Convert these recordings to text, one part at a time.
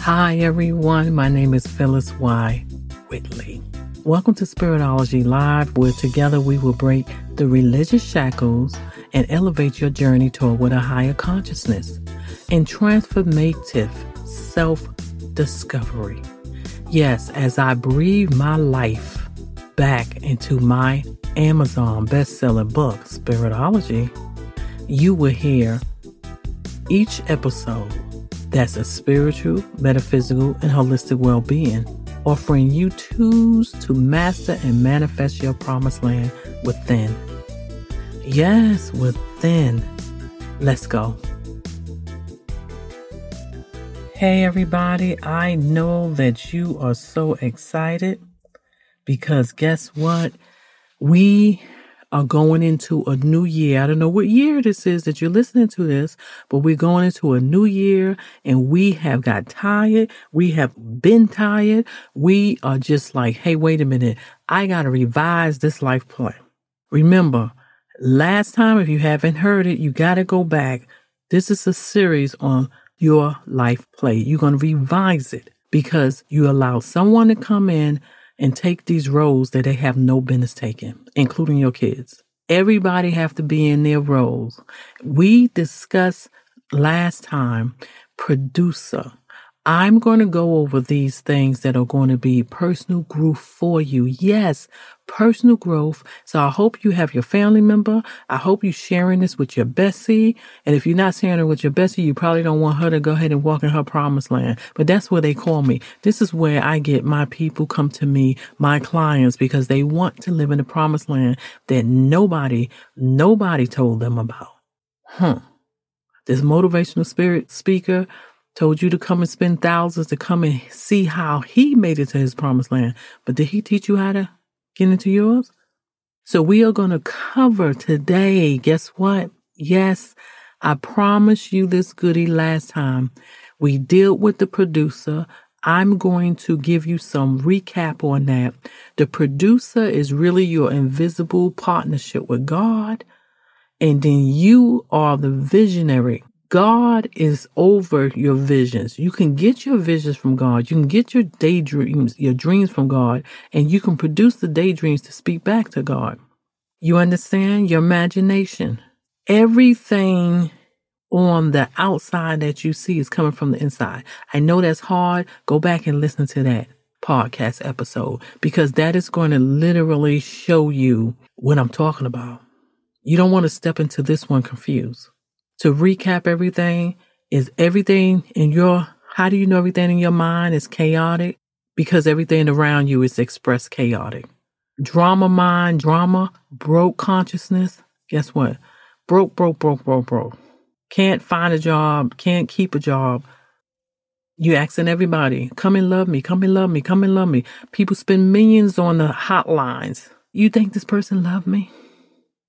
Hi, everyone. My name is Phyllis Y. Whitley. Welcome to Spiritology Live, where together we will break the religious shackles and elevate your journey toward a higher consciousness and transformative self discovery. Yes, as I breathe my life back into my Amazon best-selling book, Spiritology, you will hear each episode that's a spiritual, metaphysical, and holistic well being, offering you tools to master and manifest your promised land within. Yes, within. Let's go. Hey, everybody. I know that you are so excited because guess what? We are going into a new year. I don't know what year this is that you're listening to this, but we're going into a new year and we have got tired. We have been tired. We are just like, hey, wait a minute. I got to revise this life plan. Remember, last time, if you haven't heard it, you got to go back. This is a series on your life play. You're going to revise it because you allow someone to come in and take these roles that they have no business taking, including your kids. Everybody have to be in their roles. We discussed last time producer. I'm going to go over these things that are going to be personal growth for you. Yes, personal growth. So I hope you have your family member. I hope you're sharing this with your Bessie. And if you're not sharing it with your Bessie, you probably don't want her to go ahead and walk in her promised land. But that's where they call me. This is where I get my people come to me, my clients, because they want to live in the promised land that nobody, nobody told them about. Huh. This motivational spirit speaker told you to come and spend thousands to come and see how he made it to his promised land. But did he teach you how to get into yours? So we are going to cover today. Guess what? Yes, I promised you this goodie last time. We dealt with the producer. I'm going to give you some recap on that. The producer is really your invisible partnership with God. And then you are the visionary. God is over your visions. You can get your visions from God. You can get your daydreams, your dreams from God, and you can produce the daydreams to speak back to God. You understand your imagination. Everything on the outside that you see is coming from the inside. I know that's hard. Go back and listen to that podcast episode because that is going to literally show you what I'm talking about. You don't want to step into this one confused to recap everything? Is everything in your how do you know everything in your mind is chaotic? Because everything around you is expressed chaotic. Drama mind drama broke consciousness. Guess what? Broke broke broke broke broke. Can't find a job can't keep a job. You asking everybody come and love me come and love me come and love me. People spend millions on the hotlines. You think this person loved me?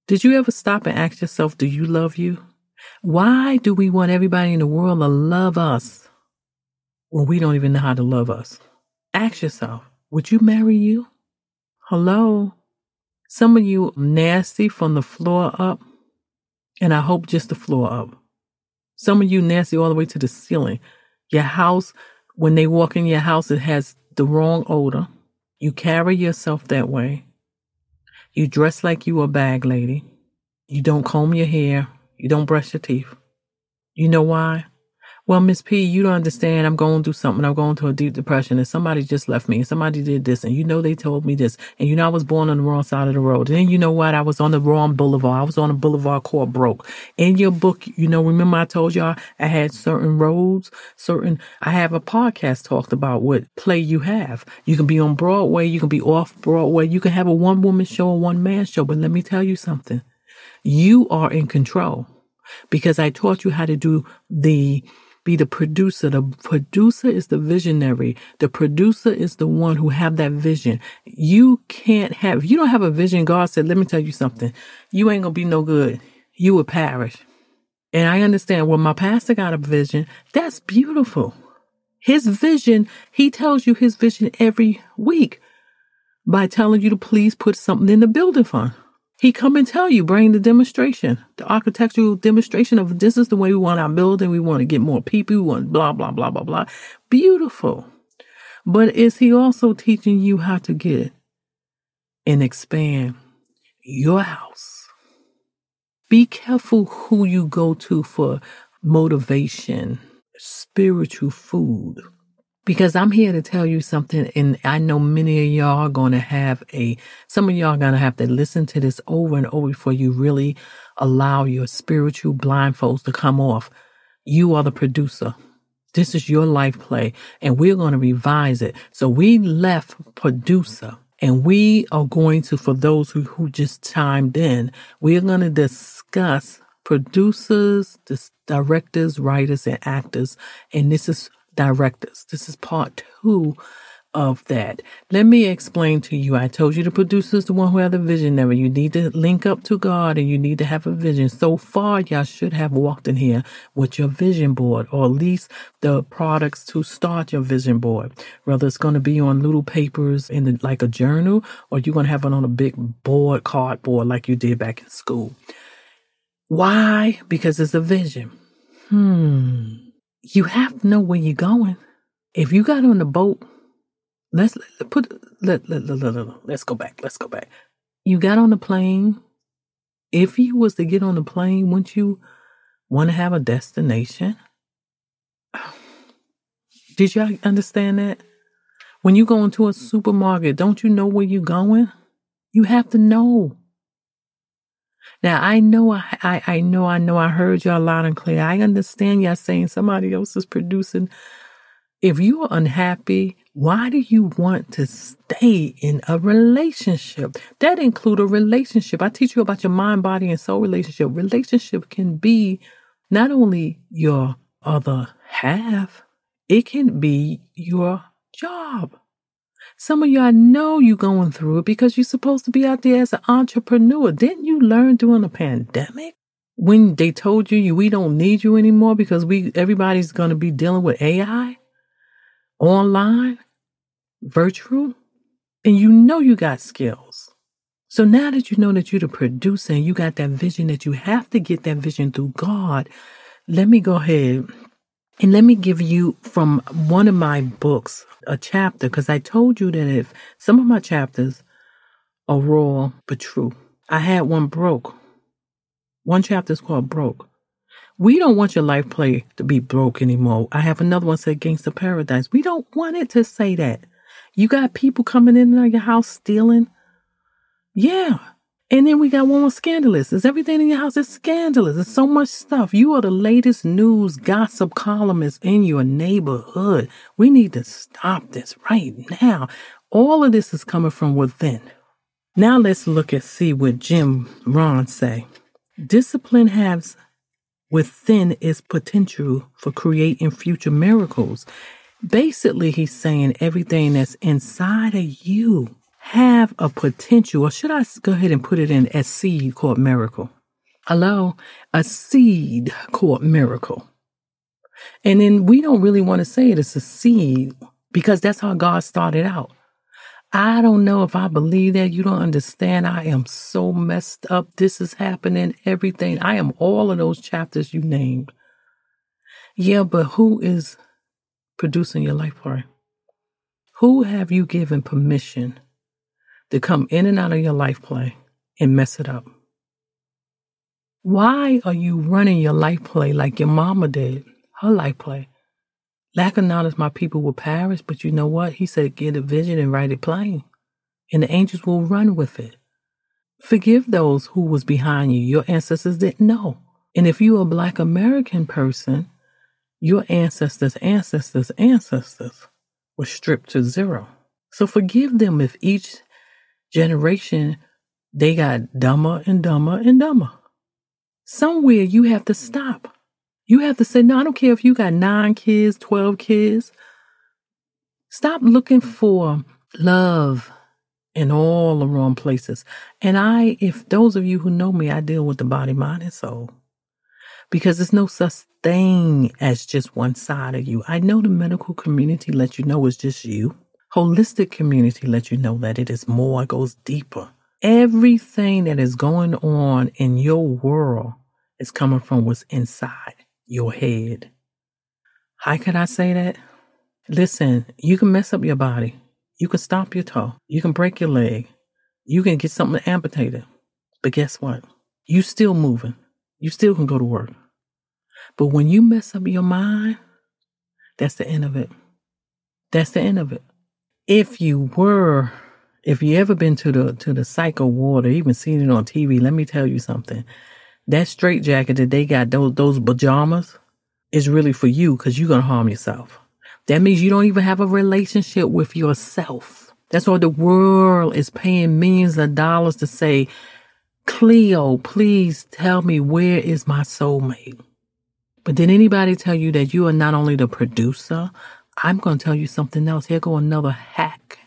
Did you ever stop and ask yourself do you love you why do we want everybody in the world to love us when we don't even know how to love us? Ask yourself, would you marry you? Hello? Some of you nasty from the floor up, and I hope just the floor up. Some of you nasty all the way to the ceiling. Your house, when they walk in your house, it has the wrong odor. You carry yourself that way. You dress like you a bag lady. You don't comb your hair. You don't brush your teeth. You know why? Well, Miss P, you don't understand. I'm going through something. I'm going through a deep depression, and somebody just left me, and somebody did this, and you know they told me this, and you know I was born on the wrong side of the road. And you know what? I was on the wrong boulevard. I was on a boulevard called broke. In your book, you know, remember I told y'all I had certain roads, certain. I have a podcast talked about what play you have. You can be on Broadway, you can be off Broadway, you can have a one woman show, a one man show. But let me tell you something you are in control because I taught you how to do the be the producer. The producer is the visionary. The producer is the one who have that vision. You can't have, you don't have a vision, God said, let me tell you something. You ain't going to be no good. You will perish. And I understand, well, my pastor got a vision. That's beautiful. His vision, he tells you his vision every week by telling you to please put something in the building fund. He come and tell you, bring the demonstration, the architectural demonstration of this is the way we want our building. We want to get more people. We want blah, blah, blah, blah, blah. Beautiful. But is he also teaching you how to get and expand your house? Be careful who you go to for motivation, spiritual food. Because I'm here to tell you something, and I know many of y'all are going to have a, some of y'all are going to have to listen to this over and over before you really allow your spiritual blindfolds to come off. You are the producer. This is your life play, and we're going to revise it. So we left producer. And we are going to, for those who, who just chimed in, we're going to discuss producers, directors, writers, and actors. And this is directors. This is part two of that. Let me explain to you. I told you the producer is the one who had the visionary. You need to link up to God and you need to have a vision. So far, y'all should have walked in here with your vision board or at least the products to start your vision board. Whether it's going to be on little papers in the, like a journal or you're going to have it on a big board, cardboard like you did back in school. Why? Because it's a vision. Hmm you have to know where you're going. If you got on the boat, let's put let, let, let, let, let's go back. Let's go back. You got on the plane. If you was to get on the plane, wouldn't you want to have a destination? Did y'all understand that? When you go into a supermarket, don't you know where you're going? You have to know. Now I know I, I, I know I know I heard y'all loud and clear. I understand y'all saying somebody else is producing. If you are unhappy, why do you want to stay in a relationship? That include a relationship. I teach you about your mind, body, and soul relationship. Relationship can be not only your other half, it can be your job. Some of y'all know you're going through it because you're supposed to be out there as an entrepreneur. Didn't you learn during the pandemic when they told you we don't need you anymore because we everybody's going to be dealing with AI, online, virtual, and you know you got skills. So now that you know that you're the producer and you got that vision that you have to get that vision through God, let me go ahead and let me give you from one of my books a chapter because I told you that if some of my chapters are raw but true, I had one broke. One chapter is called Broke. We don't want your life play to be broke anymore. I have another one said Gangsta Paradise. We don't want it to say that. You got people coming in your house stealing. Yeah. And then we got one more scandalous. Is everything in your house is scandalous? There's so much stuff. You are the latest news gossip columnist in your neighborhood. We need to stop this right now. All of this is coming from within. Now let's look and see what Jim Rohn say. Discipline has within its potential for creating future miracles. Basically, he's saying everything that's inside of you have a potential, or should I go ahead and put it in a seed called miracle? Hello? A seed called miracle. And then we don't really want to say it as a seed because that's how God started out. I don't know if I believe that. You don't understand. I am so messed up. This is happening. Everything. I am all of those chapters you named. Yeah, but who is producing your life for? Who have you given permission to come in and out of your life play and mess it up? Why are you running your life play like your mama did, her life play? Lack of knowledge, my people will perish, but you know what? He said, get a vision and write it plain, and the angels will run with it. Forgive those who was behind you. Your ancestors didn't know. And if you're a black American person, your ancestors' ancestors' ancestors were stripped to zero. So forgive them if each generation, they got dumber and dumber and dumber. Somewhere you have to stop. You have to say, no, I don't care if you got nine kids, 12 kids. Stop looking for love in all the wrong places. And I, if those of you who know me, I deal with the body, mind, and soul. Because there's no such thing as just one side of you. I know the medical community lets you know it's just you holistic community let you know that it is more, it goes deeper. Everything that is going on in your world is coming from what's inside your head. How can I say that? Listen, you can mess up your body. You can stomp your toe. You can break your leg. You can get something amputated. But guess what? You still moving. You still can go to work. But when you mess up your mind, that's the end of it. That's the end of it. If you were, if you ever been to the to the psycho ward or even seen it on TV, let me tell you something. That straight jacket that they got, those those pajamas, is really for you because you're gonna harm yourself. That means you don't even have a relationship with yourself. That's why the world is paying millions of dollars to say, Cleo, please tell me where is my soulmate? But did anybody tell you that you are not only the producer? I'm going to tell you something else. Here go another hack.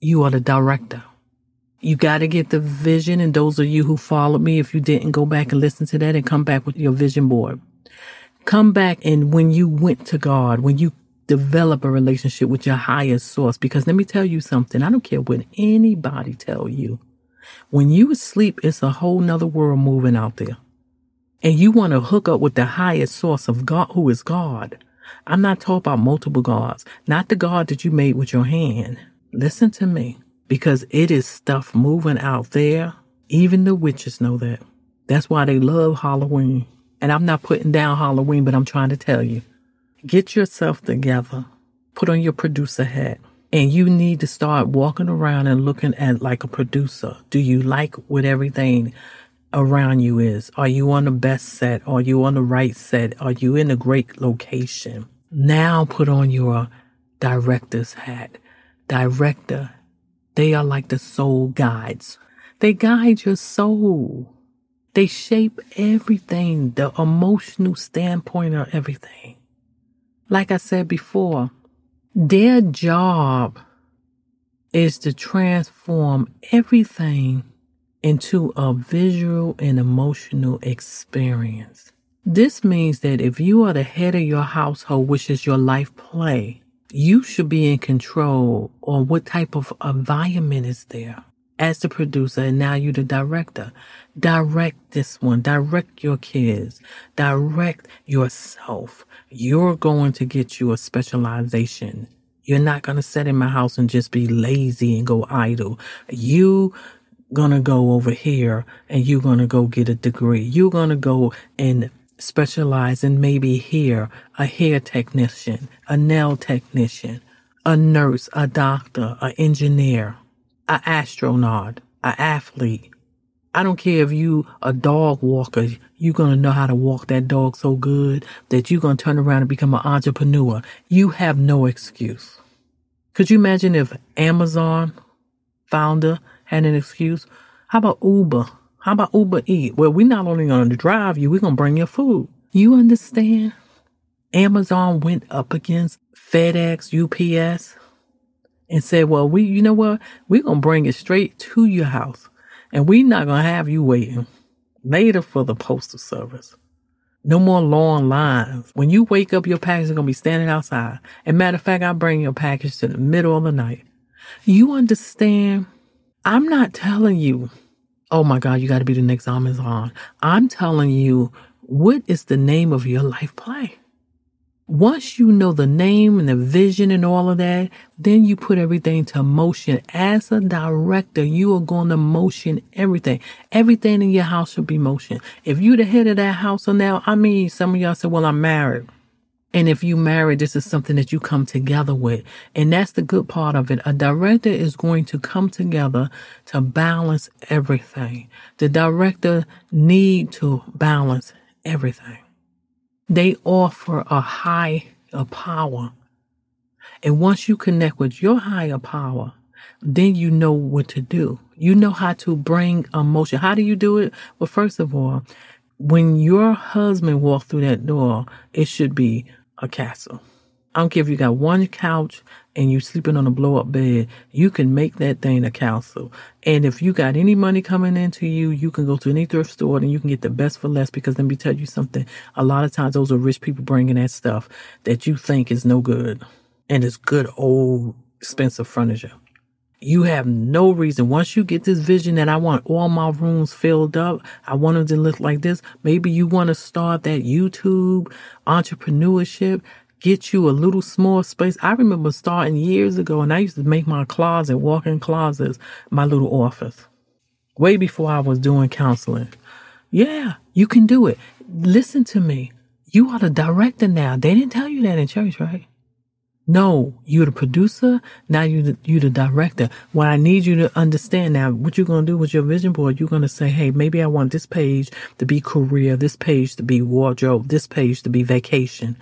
You are the director. You got to get the vision. And those of you who followed me, if you didn't go back and listen to that and come back with your vision board, come back and when you went to God, when you develop a relationship with your highest source, because let me tell you something. I don't care what anybody tell you. When you sleep, it's a whole nother world moving out there. And you want to hook up with the highest source of God, who is God. I'm not talking about multiple gods, not the God that you made with your hand. Listen to me, because it is stuff moving out there. Even the witches know that. That's why they love Halloween. And I'm not putting down Halloween, but I'm trying to tell you get yourself together, put on your producer hat, and you need to start walking around and looking at like a producer. Do you like what everything around you is? Are you on the best set? Are you on the right set? Are you in a great location? Now put on your director's hat. Director, they are like the soul guides. They guide your soul. They shape everything, the emotional standpoint of everything. Like I said before, their job is to transform everything into a visual and emotional experience. This means that if you are the head of your household, which is your life play, you should be in control on what type of environment is there. As the producer, and now you're the director. Direct this one, direct your kids, direct yourself you're going to get you a specialization. You're not going to sit in my house and just be lazy and go idle. You gonna go over here and you're gonna go get a degree. You're gonna go and specialize in maybe here, a hair technician, a nail technician, a nurse, a doctor, an engineer, an astronaut, an athlete, I don't care if you a dog walker, you're to know how to walk that dog so good that you're to turn around and become an entrepreneur. You have no excuse. Could you imagine if Amazon founder had an excuse? How about Uber? How about Uber Eat? Well, we're not only going to drive you, we're going to bring your food. You understand? Amazon went up against FedEx, UPS, and said, well, we, you know what? We're going to bring it straight to your house. And we're not going to have you waiting later for the postal service. No more long lines. When you wake up, your package is going to be standing outside. And matter of fact, I bring your package to the middle of the night. You understand? I'm not telling you, oh my God, you got to be the next Amazon. I'm telling you, what is the name of your life play? Once you know the name and the vision and all of that, then you put everything to motion. As a director, you are going to motion everything. Everything in your house should be motion. If you the head of that house, or now, I mean, some of y'all say, well, I'm married. And if you marry, this is something that you come together with. And that's the good part of it. A director is going to come together to balance everything. The director need to balance everything. They offer a higher power. And once you connect with your higher power, then you know what to do. You know how to bring emotion. How do you do it? Well, first of all, when your husband walks through that door, it should be a castle. I don't care if you got one couch and you sleeping on a blow up bed, you can make that thing a castle. And if you got any money coming into you, you can go to any thrift store and you can get the best for less because let me tell you something. A lot of times those are rich people bringing that stuff that you think is no good and it's good old expensive furniture. You have no reason. Once you get this vision that I want all my rooms filled up, I want them to look like this. Maybe you want to start that YouTube entrepreneurship, get you a little small space. I remember starting years ago and I used to make my closet, walk in closets, my little office way before I was doing counseling. Yeah, you can do it. Listen to me. You are the director now. They didn't tell you that in church, right? No, you're the producer. Now you the, you the director. What I need you to understand now, what you're going to do with your vision board, you're going to say, Hey, maybe I want this page to be career, this page to be wardrobe, this page to be vacation.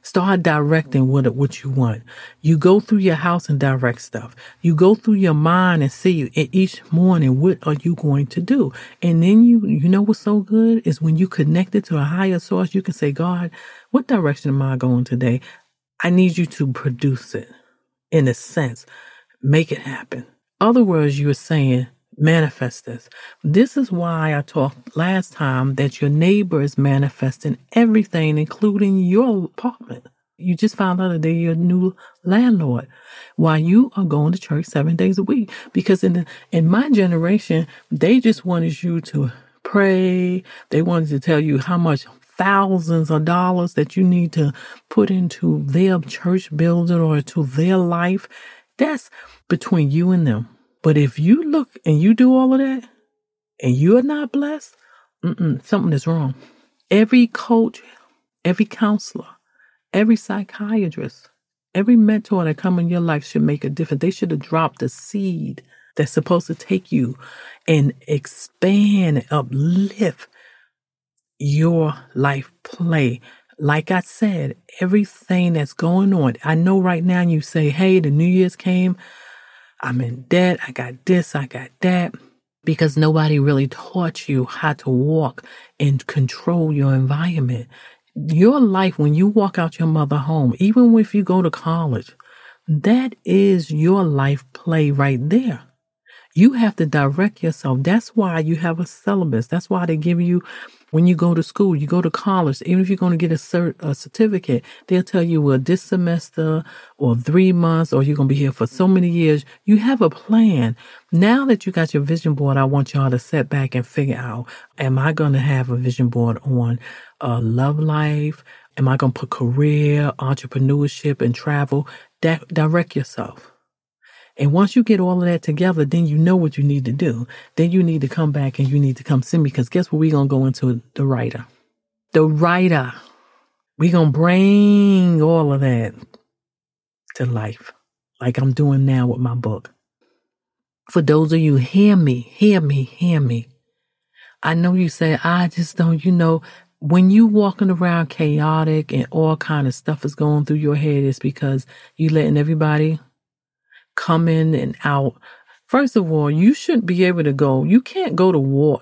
Start directing what, what you want. You go through your house and direct stuff. You go through your mind and see each morning, what are you going to do? And then you, you know what's so good is when you connect it to a higher source, you can say, God, what direction am I going today? I need you to produce it in a sense, make it happen. Other words, you are saying, manifest this. This is why I talked last time that your neighbor is manifesting everything, including your apartment. You just found out that they're your new landlord Why you are going to church seven days a week. Because in the, in my generation, they just wanted you to pray. They wanted to tell you how much thousands of dollars that you need to put into their church building or to their life. That's between you and them. But if you look and you do all of that and you are not blessed, something is wrong. Every coach, every counselor, every psychiatrist, every mentor that come in your life should make a difference. They should have dropped the seed that's supposed to take you and expand and uplift your life play. Like I said, everything that's going on. I know right now you say, hey, the New Year's came. I'm in debt. I got this. I got that. Because nobody really taught you how to walk and control your environment. Your life, when you walk out your mother home, even if you go to college, that is your life play right there. You have to direct yourself. That's why you have a syllabus. That's why they give you when you go to school, you go to college, even if you're going to get a, cert, a certificate, they'll tell you, well, this semester or three months, or you're going to be here for so many years. You have a plan. Now that you got your vision board, I want y'all to set back and figure out, am I going to have a vision board on uh, love life? Am I going to put career, entrepreneurship, and travel? Di- direct yourself. And once you get all of that together, then you know what you need to do. Then you need to come back and you need to come see me because guess what? We're going to go into the writer. The writer. We're going to bring all of that to life like I'm doing now with my book. For those of you, hear me, hear me, hear me. I know you say, I just don't, you know, when you walking around chaotic and all kind of stuff is going through your head, it's because you letting everybody come in and out. First of all, you shouldn't be able to go. You can't go to war.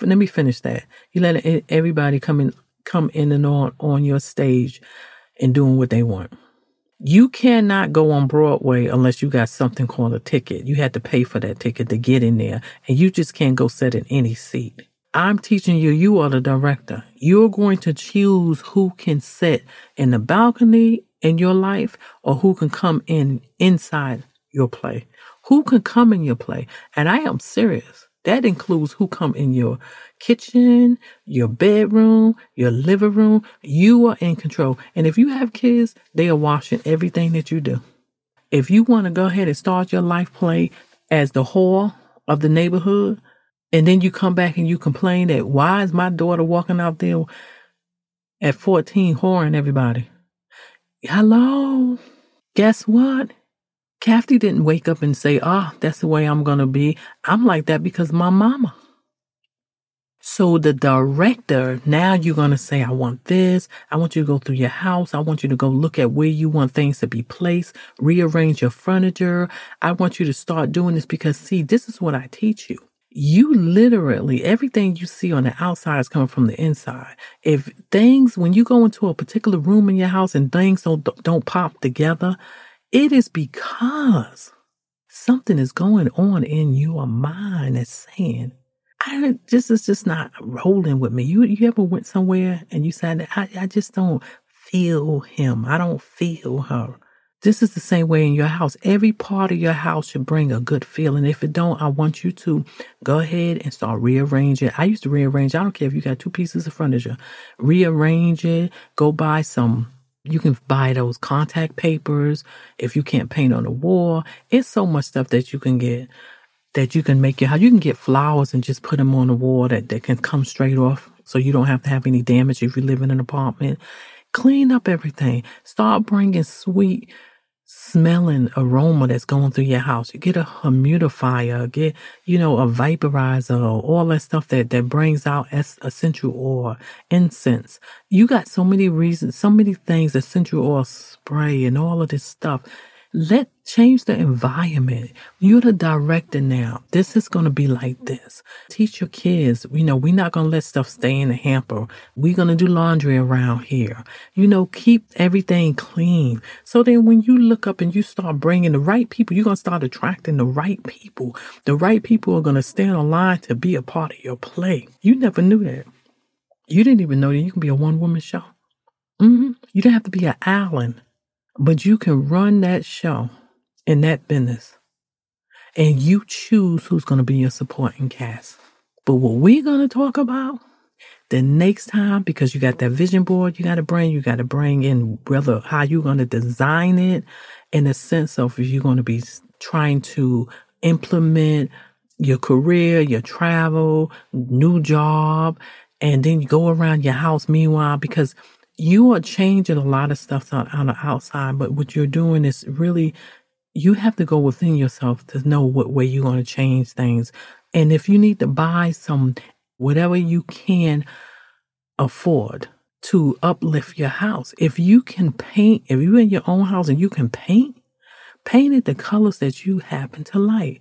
Let me finish that. You let everybody come in, come in and on on your stage, and doing what they want. You cannot go on Broadway unless you got something called a ticket. You had to pay for that ticket to get in there, and you just can't go sit in any seat. I'm teaching you, you are the director. You're going to choose who can sit in the balcony in your life or who can come in inside your play? Who can come in your play? And I am serious. That includes who come in your kitchen, your bedroom, your living room. You are in control. And if you have kids, they are watching everything that you do. If you want to go ahead and start your life play as the whore of the neighborhood, and then you come back and you complain that why is my daughter walking out there at 14 whoring everybody? Hello? Guess what? Kathy didn't wake up and say, ah, oh, that's the way I'm going to be. I'm like that because my mama. So the director, now you're going to say, I want this. I want you to go through your house. I want you to go look at where you want things to be placed, rearrange your furniture. I want you to start doing this because see, this is what I teach you. You literally, everything you see on the outside is coming from the inside. If things, when you go into a particular room in your house and things don't, don't pop together, it is because something is going on in your mind that's saying, I this is just not rolling with me. You you ever went somewhere and you said I, I just don't feel him. I don't feel her. This is the same way in your house. Every part of your house should bring a good feeling. If it don't, I want you to go ahead and start rearranging. I used to rearrange. I don't care if you got two pieces of furniture. Rearrange it. Go buy some you can buy those contact papers if you can't paint on the wall. It's so much stuff that you can get that you can make your house. You can get flowers and just put them on the wall that, that can come straight off so you don't have to have any damage if you live in an apartment. Clean up everything. Start bringing sweet smelling aroma that's going through your house. You get a humidifier, get, you know, a vaporizer, all that stuff that, that brings out essential oil, incense. You got so many reasons, so many things, essential oil spray and all of this stuff let change the environment. You're the director now. This is going to be like this. Teach your kids, you know, we're not going to let stuff stay in the hamper. We're going to do laundry around here. You know, keep everything clean. So then when you look up and you start bringing the right people, you're going to start attracting the right people. The right people are going to stand on line to be a part of your play. You never knew that. You didn't even know that you can be a one woman show. Mm-hmm. You don't have to be an Allen but you can run that show in that business and you choose who's going to be your supporting cast. But what we're going to talk about the next time, because you got that vision board you got to bring, you got to bring in whether how you're going to design it in the sense of if you're going to be trying to implement your career, your travel, new job, and then you go around your house meanwhile because you are changing a lot of stuff on, on the outside, but what you're doing is really you have to go within yourself to know what way you're going to change things. And if you need to buy some whatever you can afford to uplift your house, if you can paint, if you're in your own house and you can paint, paint it the colors that you happen to like.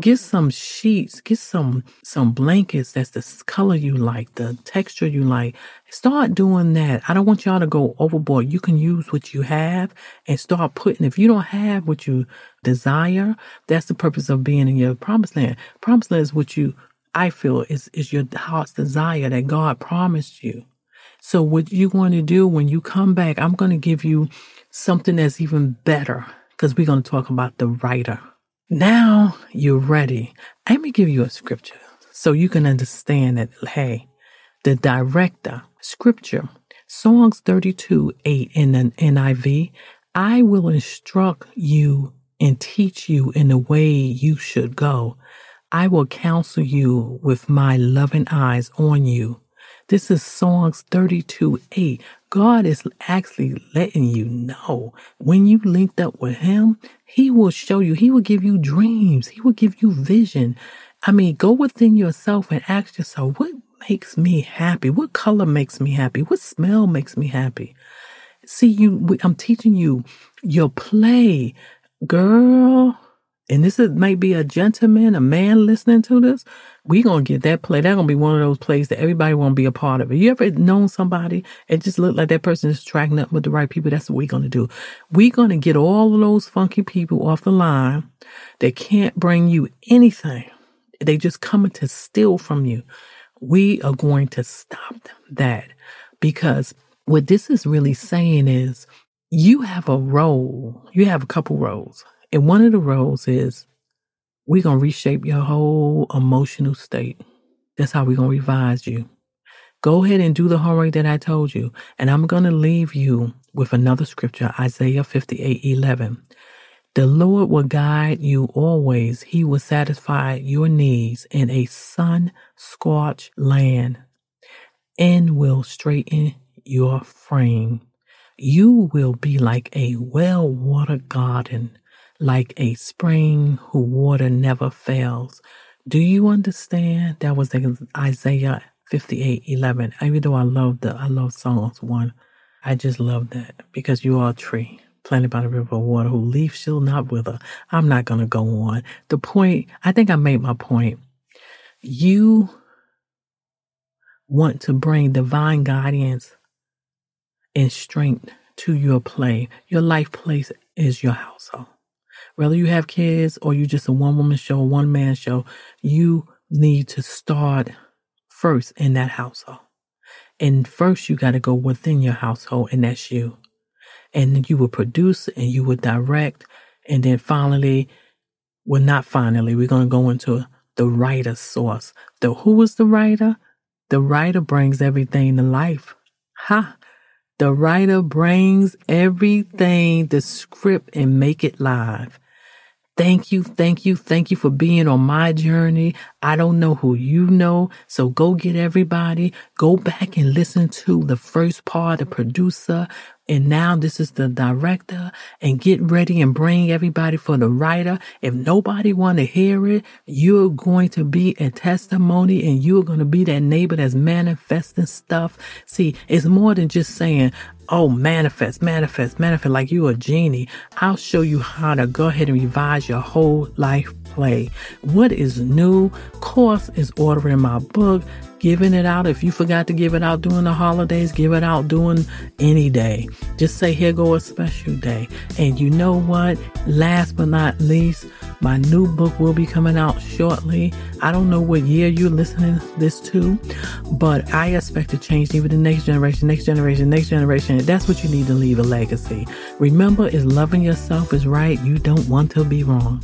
Get some sheets, get some some blankets that's the color you like, the texture you like. Start doing that. I don't want y'all to go overboard. You can use what you have and start putting if you don't have what you desire, that's the purpose of being in your promised land. Promised land is what you I feel is is your heart's desire that God promised you. So what you want to do when you come back, I'm going to give you something that's even better because we're going to talk about the writer. Now you're ready. Let me give you a scripture so you can understand that, hey, the director, scripture, Psalms 32 8 in the NIV, I will instruct you and teach you in the way you should go. I will counsel you with my loving eyes on you. This is Psalms 32 8. God is actually letting you know when you linked up with Him, He will show you, He will give you dreams, He will give you vision. I mean, go within yourself and ask yourself, what makes me happy? What color makes me happy? What smell makes me happy? See, you, I'm teaching you your play, girl and this is might be a gentleman, a man listening to this, we gonna get that play. That gonna be one of those plays that everybody wanna be a part of. It. You ever known somebody and just look like that person is tracking up with the right people? That's what we gonna do. We gonna get all of those funky people off the line that can't bring you anything. They just coming to steal from you. We are going to stop that because what this is really saying is you have a role. You have a couple roles and one of the roles is we're going to reshape your whole emotional state. That's how we're going to revise you. Go ahead and do the homework that I told you. And I'm going to leave you with another scripture, Isaiah 58 11. The Lord will guide you always. He will satisfy your needs in a sun scorched land and will straighten your frame. You will be like a well watered garden like a spring whose water never fails. Do you understand? That was Isaiah 58 11. Even though I love the I love Psalms 1, I just love that because you are a tree planted by the river of water whose leaf shall not wither. I'm not going to go on. The point, I think I made my point. You want to bring divine guidance and strength to your play. Your life place is your household whether you have kids or you're just a one woman show, one man show, you need to start first in that household. And first, you got to go within your household, and that's you. and you will produce and you will direct. And then finally, well, not finally, we're going to go into the writer source. The who is the writer? The writer brings everything to life. Ha! The writer brings everything, the script, and make it live. Thank you, thank you, thank you for being on my journey. I don't know who you know, so go get everybody. Go back and listen to the first part, the producer, and now this is the director and get ready and bring everybody for the writer. If nobody want to hear it, you're going to be a testimony and you're going to be that neighbor that's manifesting stuff. See, it's more than just saying, Oh, manifest, manifest, manifest like you a genie. I'll show you how to go ahead and revise your whole life play. What is new? Course is ordering my book giving it out. If you forgot to give it out during the holidays, give it out during any day. Just say, here go a special day. And you know what? Last but not least, my new book will be coming out shortly. I don't know what year you're listening this to, but I expect to change even the next generation, next generation, next generation. That's what you need to leave a legacy. Remember, is loving yourself is right. You don't want to be wrong.